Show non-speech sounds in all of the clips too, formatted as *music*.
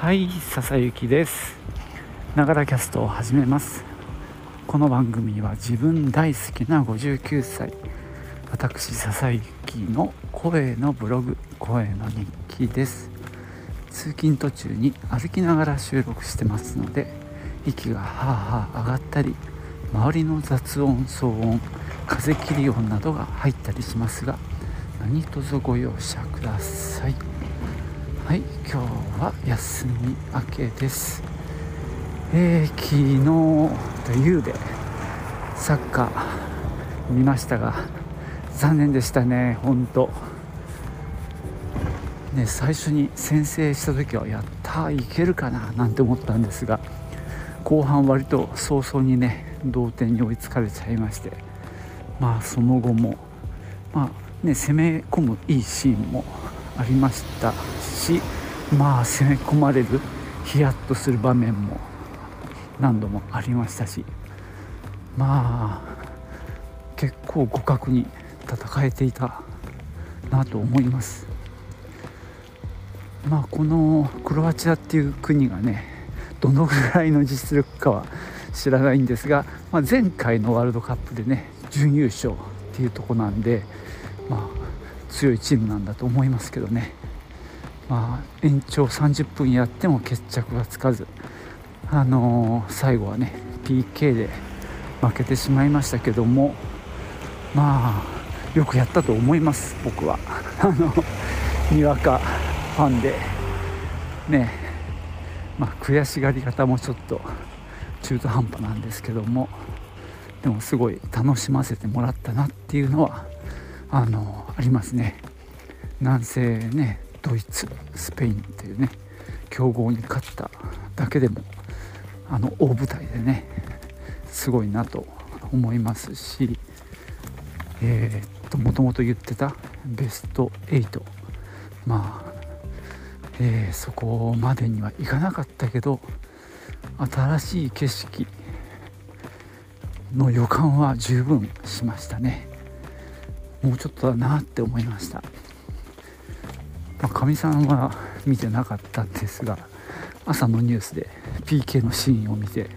はい笹雪です。ながらキャストを始めます。この番組は自分大好きな59歳。私笹雪の声のブログ声の日記です。通勤途中に歩きながら収録してますので息がはあはあ上がったり周りの雑音騒音風切り音などが入ったりしますが何卒ご容赦ください。はい今日は休み明けです。えー、昨日というでサッカー見ましたが残念でしたね本当。ね最初に先制した時はやったいけるかななんて思ったんですが後半割と早々にね同点に追いつかれちゃいましてまあその後もまあね攻め込むいいシーンもありましたしまあ攻め込まれるヒヤッとする場面も何度もありましたしまあ結構互角に戦えていたなと思います。まあこのクロアチアっていう国がねどのぐらいの実力かは知らないんですが、まあ、前回のワールドカップでね準優勝っていうとこなんで、まあ、強いチームなんだと思いますけどね、まあ、延長30分やっても決着がつかず、あのー、最後はね PK で負けてしまいましたけども。まあよくやったと思います僕は。*laughs* あのにわかファンで。ね。まあ悔しがり方もちょっと中途半端なんですけども。でもすごい楽しませてもらったなっていうのはあのありますね。南西ねドイツスペインっていうね強豪に勝っただけでもあの大舞台でねすごいなと思いますしえー、っともともと言ってたベスト8まあ、えー、そこまでにはいかなかったけど新しい景色の予感は十分しましたね。もうちょっとだなって思いました。かみ、まあ、さんは見てなかったんですが朝のニュースで PK のシーンを見て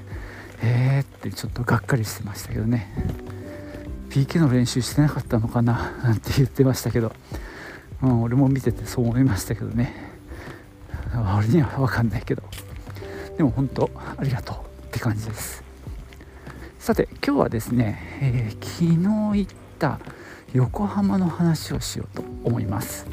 えーってちょっとがっかりしてましたけどね。PK の練習してなかったのかななんて言ってましたけど、うん、俺も見ててそう思いましたけどね。俺には分かんないけど。でも本当ありがとうって感じです。さて今日はですね、えー、昨日行った横浜の話をしようと思います。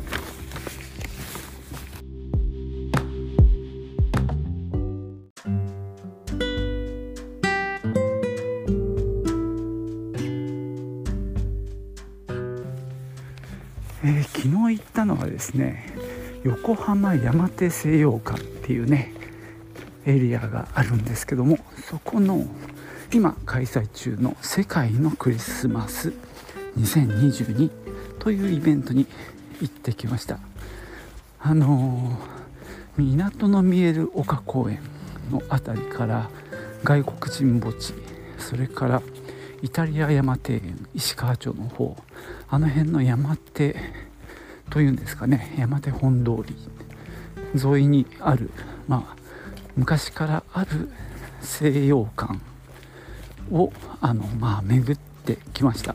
えー、昨日行ったのはですね横浜山手西洋館っていうねエリアがあるんですけどもそこの今開催中の世界のクリスマス2022というイベントに行ってきました。あのー、港の見える丘公園の辺りから外国人墓地それからイタリア山庭園石川町の方あの辺の山手というんですかね山手本通り沿いにあるまあ昔からある西洋館をあの、まあ、巡ってきました。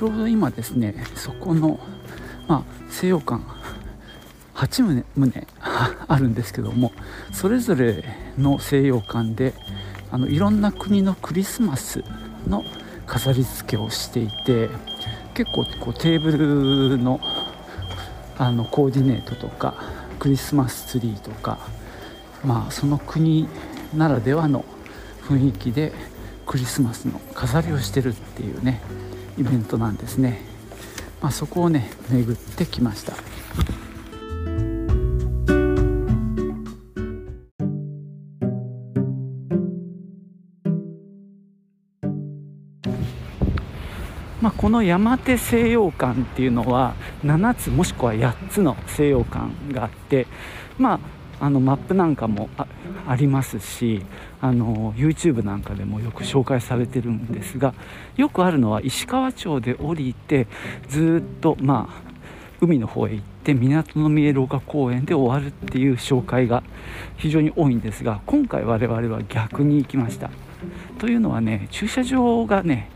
ちょうど今ですねそこの、まあ、西洋館8棟 *laughs* あるんですけどもそれぞれの西洋館であのいろんな国のクリスマスの飾り付けをしていて結構こうテーブルのあのコーディネートとかクリスマスツリーとかまあその国ならではの雰囲気でクリスマスの飾りをしてるっていうねイベントなんですね、まあ、そこをね巡ってきました。まあ、この山手西洋館っていうのは7つもしくは8つの西洋館があってまああのマップなんかもありますしあの YouTube なんかでもよく紹介されてるんですがよくあるのは石川町で降りてずっとまあ海の方へ行って港の見える丘公園で終わるっていう紹介が非常に多いんですが今回我々は逆に行きました。というのはね駐車場がね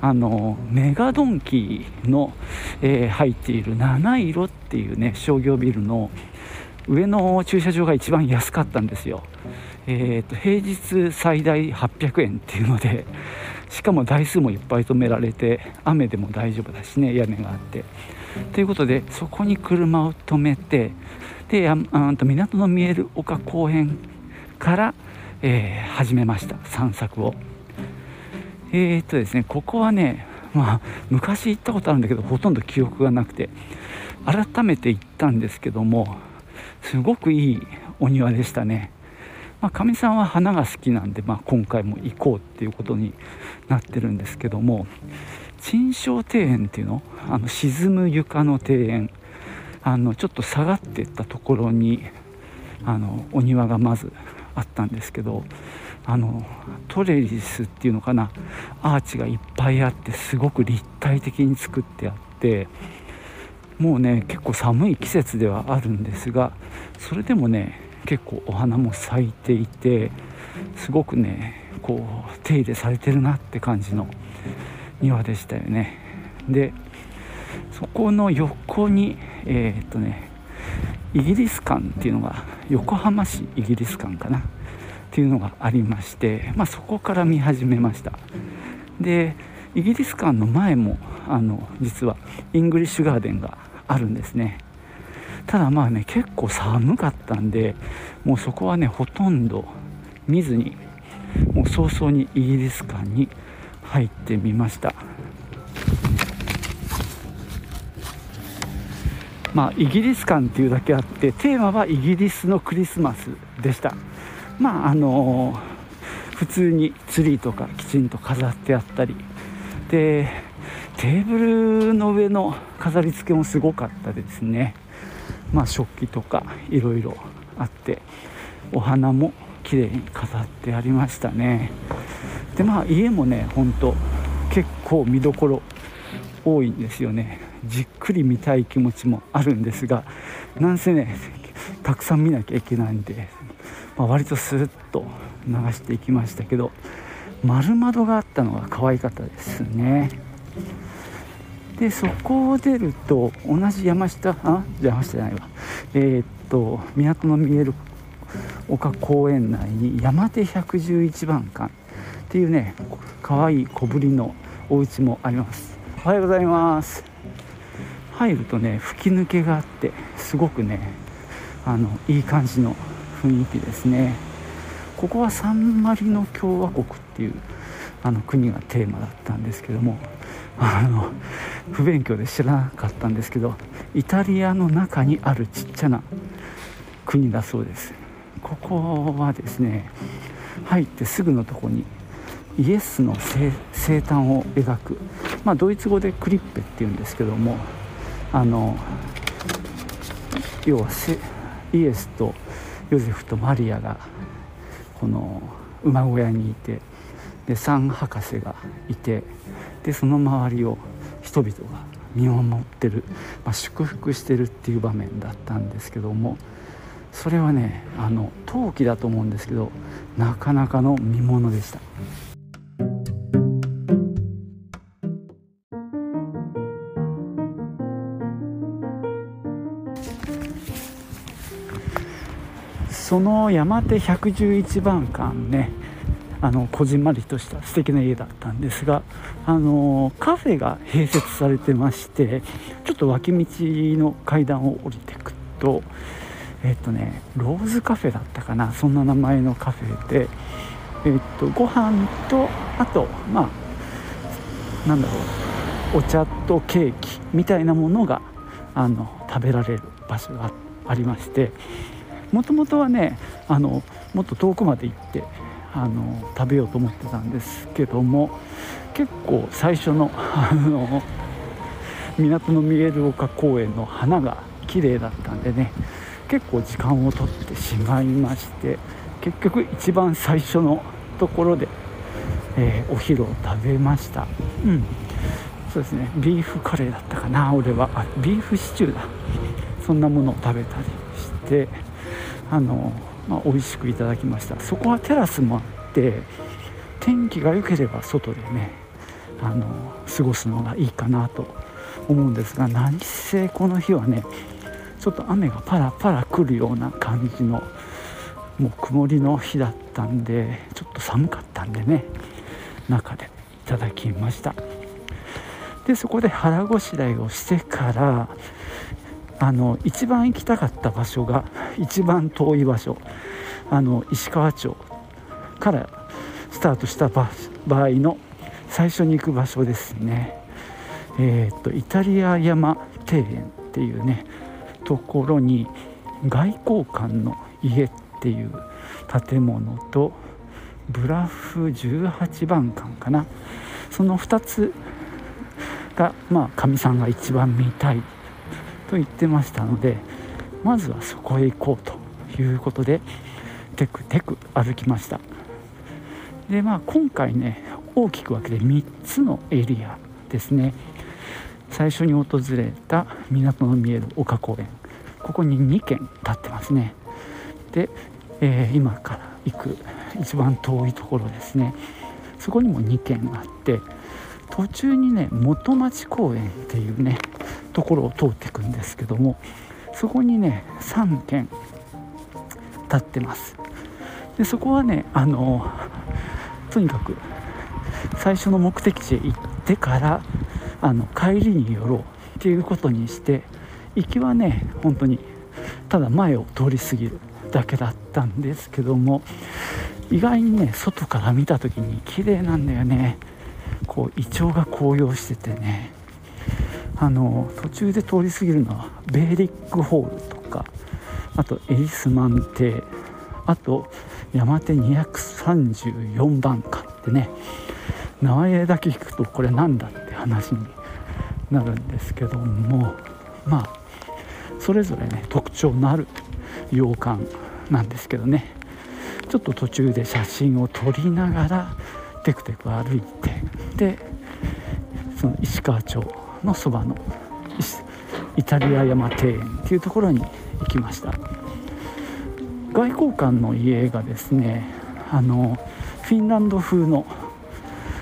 あのメガドンキの、えー、入っている七色っていうね商業ビルの上の駐車場が一番安かったんですよ。えーと、平日最大800円っていうのでしかも台数もいっぱい止められて雨でも大丈夫だしね屋根があって。ということでそこに車を止めてであんと港の見える丘公園から、えー、始めました散策を。えー、っとですねここはねまあ昔行ったことあるんだけどほとんど記憶がなくて改めて行ったんですけどもすごくいいお庭でしたね。まあ、かみさんは花が好きなんで、まあ、今回も行こうっていうことになってるんですけども珍賞庭園っていうの？あの沈む床の庭園。あのちょっと下がっていったところにあのお庭がまずあったんですけどあのトレリスっていうのかな？アーチがいっぱいあってすごく立体的に作ってあってもうね結構寒い季節ではあるんですがそれでもね結構お花も咲いていてすごくねこう手入れされてるなって感じの庭でしたよね。でそこの横にえー、っとねイギリス館っていうのが横浜市イギリス館かな？っていうのがありまして、まあ、そこから見始めました。でイギリス館の前もあの実はイングリッシュガーデンがあるんですね。ただまあね結構寒かったんでもうそこはねほとんど見ずにもう早々にイギリス館に入ってみました。まあイギリス館っていうだけあってテーマはイギリスのクリスマスでした。まああのー、普通にツリーとかきちんと飾ってあったり。でテーブルの上の飾り付けもすごかったですね。まあ、食器とかいろいろあってお花も綺麗に飾ってありましたね。でまあ家もねほんと結構見どころ多いんですよね。じっくり見たい気持ちもあるんですがなんせねたくさん見なきゃいけないんで、まあ、割とスーッと流していきましたけど丸窓があったのが可愛かったですね。でそこを出ると同じ山下あ山下じゃないわ。えー、っと港の見える丘公園内に山手111番館っていうね可愛い小ぶりのお家もあります。おはようございます。入るとね吹き抜けがあってすごくねあのいい感じの雰囲気ですね。ここはサンマリノ共和国っていうあの国がテーマだったんですけどもあの不勉強で知らなかったんですけどイタリアの中にあるちっちゃな国だそうです。ここはですね入ってすぐのとこにイエスの生誕を描く、まあ、ドイツ語でクリッペっていうんですけどもあの要はイエスとヨゼフとマリアがこの馬小屋にいてでサン博士がいてでその周りを人々が見守ってる、まあ、祝福してるっていう場面だったんですけどもそれはねあの陶器だと思うんですけどなかなかの見ものでした。その山手111番館ねあのこじんまりとした素敵な家だったんですがあのカフェが併設されてましてちょっと脇道の階段を降りていくとえっとねローズカフェだったかなそんな名前のカフェでえっとご飯とあとまあなんだろうお茶とケーキみたいなものがあの食べられる場所がありましてもともとはねあのもっと遠くまで行ってあの食べようと思ってたんですけども結構最初の *laughs* あの港の見える丘公園の花が綺麗だったんでね結構時間をとってしまいまして結局一番最初のところで、えー、お昼を食べました。うん。そうですね。ビーフカレーだったかな俺は。あビーフシチューだ。そんなものを食べたりしてあの、まあ、美味しくいただきました。そこはテラスもあって天気が良ければ外でねあの過ごすのがいいかなと思うんですが何せこの日はねちょっと雨がパラパラ来るような感じのもう曇りの日だったんでちょっと寒かったんでね中でいただきました。でそこで腹ごしらえをしてからあの一番行きたかった場所が *laughs* 一番遠い場所あの石川町からスタートした場合の最初に行く場所ですね。えー、っとイタリア山庭園っていうねところに外交館の家っていう建物とブラフ18番館かな。その2つがまあかみさんが一番見たいと言ってましたのでまずはそこへ行こうということでテクテク歩きました。でまあ今回ね大きく分けて3つのエリアですね。最初に訪れた港の見える丘公園。ここに2軒立ってますね。で、えー、今から行く一番遠いところですね。そこにも2軒あって途中にね元町公園っていうねところを通っていくんですけどもそこにね3軒立ってます。でそこはねあのとにかく最初の目的地へ行ってからあの帰りに寄ろうっていうことにして行きはね本当にただ前を通り過ぎるだけだったんですけども意外にね外から見た時に綺麗なんだよね。こうイチョウが紅葉しててね。あの途中で通り過ぎるのはベーリックホールとかあとエリスマン邸あと山手234番館ってね名前だけ聞くとこれなんだって話になるんですけどもまあそれぞれね特徴のある洋館なんですけどねちょっと途中で写真を撮りながらテクテク歩いてでその石川町のそばのイタリア山庭園っていうところに行きました。外交館の家がですねあのフィンランド風の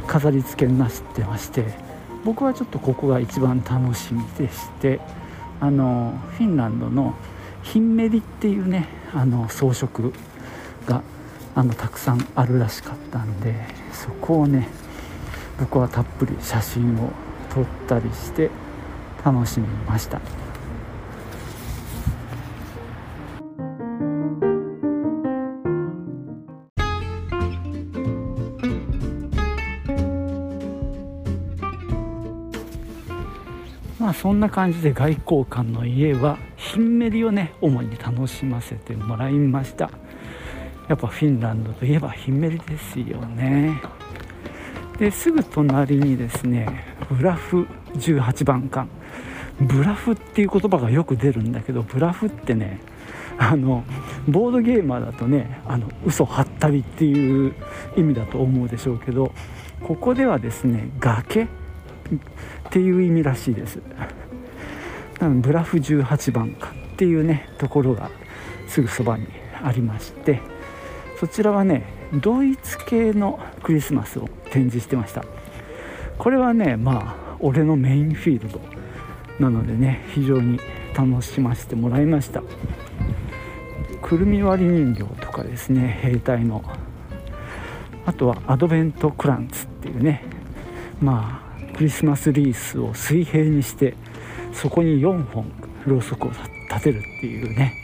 飾り付けになってまして僕はちょっとここが一番楽しみでしてあのフィンランドのヒンメリっていうねあの装飾があのたくさんあるらしかったんでそこをね僕はたっぷり写真を撮ったりして楽しみました。まあそんな感じで外交官の家はヒンメリをね主に楽しませてもらいましたやっぱフィンランドといえばヒンメリですよねですぐ隣にですねブラフ18番館。ブラフっていう言葉がよく出るんだけどブラフってねあのボードゲーマーだとねあの嘘張ったりっていう意味だと思うでしょうけどここではですね崖っていう意味らしいです。ブラフ18番かっていうねところがすぐそばにありましてそちらはねドイツ系のクリスマスを展示してました。これはねまあ俺のメインフィールドなのでね非常に楽しませてもらいました。くるみ割り人形とかですね兵隊の。あとはアドベントクランツっていうねまあクリスマスリースを水平にしてそこに4本ろうそくを立てるっていうね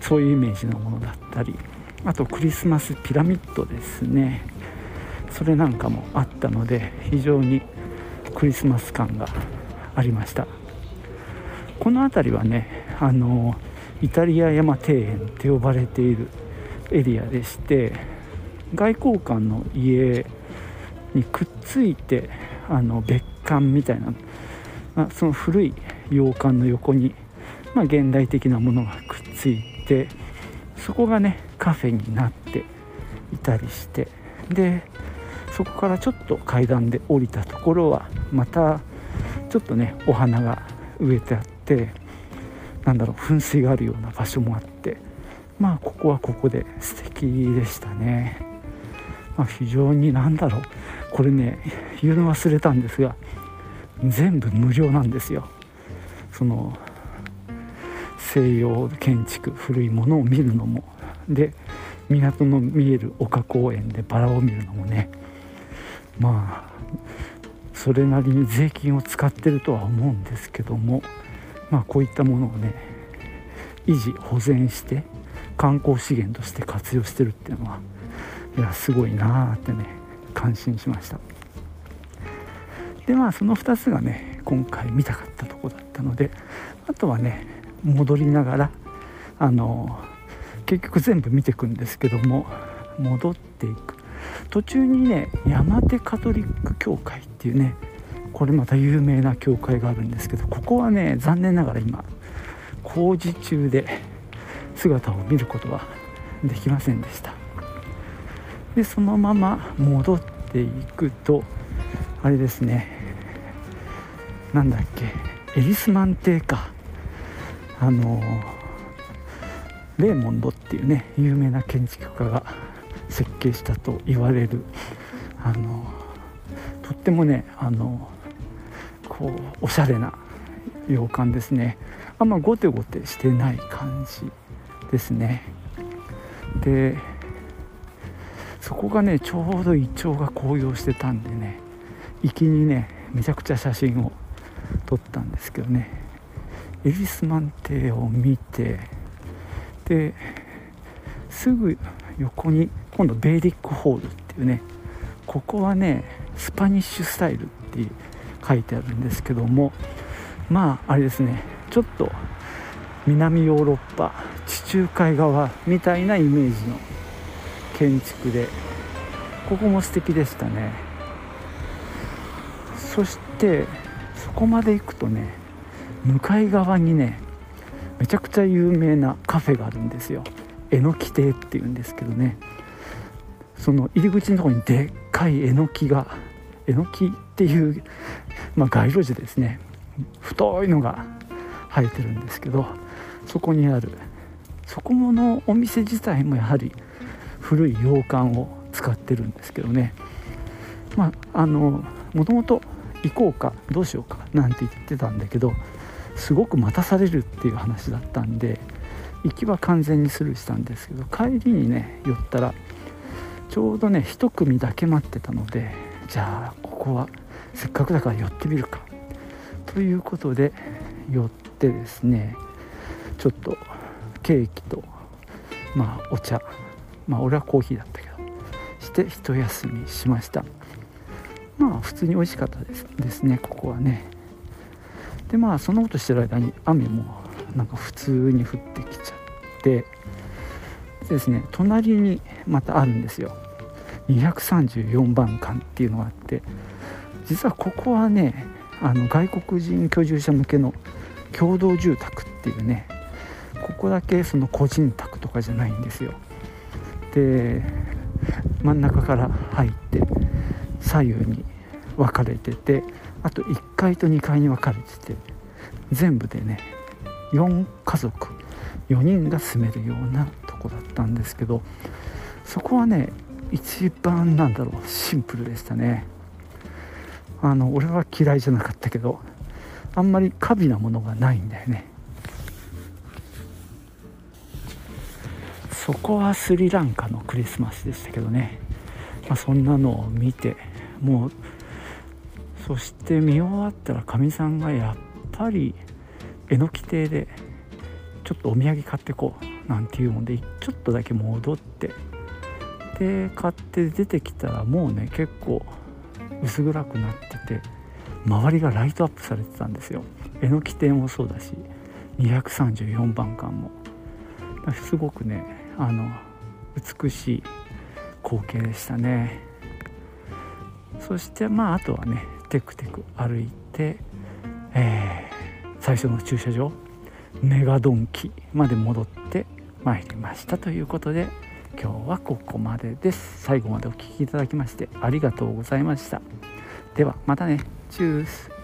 そういうイメージのものだったりあとクリスマスピラミッドですね。それなんかもあったので非常にクリスマス感がありました。この辺りはねあのイタリア山庭園って呼ばれているエリアでして外交官の家にくっついてあの別館みたいなまあ、その古い洋館の横に、まあ、現代的なものがくっついてそこがねカフェになっていたりしてでそこからちょっと階段で降りたところはまたちょっとねお花が植えてあってなんだろう噴水があるような場所もあってまあここはここで素敵でしたね、まあ、非常になんだろうこれね言うの忘れたんですが全部無料なんですよ。その西洋建築古いものを見るのも。で港の見える丘公園でバラを見るのもねまあそれなりに税金を使ってるとは思うんですけどもまあこういったものをね維持保全して観光資源として活用してるっていうのはいやすごいなあってね感心しました。でまあその2つがね今回見たかったとこだったのであとはね戻りながらあの結局全部見ていくんですけども戻っていく途中にね山手カトリック教会っていうねこれまた有名な教会があるんですけどここはね残念ながら今工事中で姿を見ることはできませんでした。でそのまま戻っていくとあれですねなんだっけエリスマン邸かあのレーモンドっていうね有名な建築家が設計したと言われる。あのとってもねあのこうおしゃれな洋館ですね。あんまゴテゴテしてない感じですね。でそこがねちょうどイチョウが紅葉してたんでね行きにねめちゃくちゃ写真を撮ったんですけどね。エリスマン邸を見てですぐ横に今度ベーリックホールっていうねここはねスパニッシュスタイルって書いてあるんですけどもまああれですねちょっと南ヨーロッパ地中海側みたいなイメージの建築でここも素敵でしたね。そしてそこまで行くとね向かい側にねめちゃくちゃ有名なカフェがあるんですよ。えのき亭っていうんですけどね。その入り口のところにでっかいえのきがえのきっていう、まあ、街路樹ですね。太いのが生えてるんですけどそこにあるそこのお店自体もやはり古い洋館を使ってるんですけどね。まああのもともと行こうかどうしようかなんて言ってたんだけどすごく待たされるっていう話だったんで行きは完全にスルーしたんですけど帰りにね寄ったらちょうどね1組だけ待ってたのでじゃあここはせっかくだから寄ってみるか。ということで寄ってですねちょっとケーキとまあお茶まあ俺はコーヒーだったけどして一休みしました。まあ普通に美味しかったですですねここはね。でまあそんなことしてる間に雨もなんか普通に降ってきちゃってですね隣にまたあるんですよ。234番館っていうのがあって実はここはねあの外国人居住者向けの共同住宅っていうねここだけその個人宅とかじゃないんですよ。で真ん中から入って左右に分かれててあと1階と2階に分かれてて全部でね4家族4人が住めるようなとこだったんですけどそこはね一番なんだろうシンプルでしたね。あの俺は嫌いじゃなかったけどあんまり華美なものがないんだよね。そこはスリランカのクリスマスでしたけどね、まあ、そんなのを見てもうそして見終わったらかみさんがやっぱりえのき亭でちょっとお土産買ってこうなんていうもんでちょっとだけ戻ってで買って出てきたらもうね結構薄暗くなってて周りがライトアップされてたんですよ。えのき亭もそうだし234番館も。すごくねあの美しい光景でしたね。そしてまああとはねテクテク歩いて、えー、最初の駐車場メガドンキまで戻ってまいりましたということで今日はここまでです。最後までお聴きいただきましてありがとうございました。ではまたね。チュース。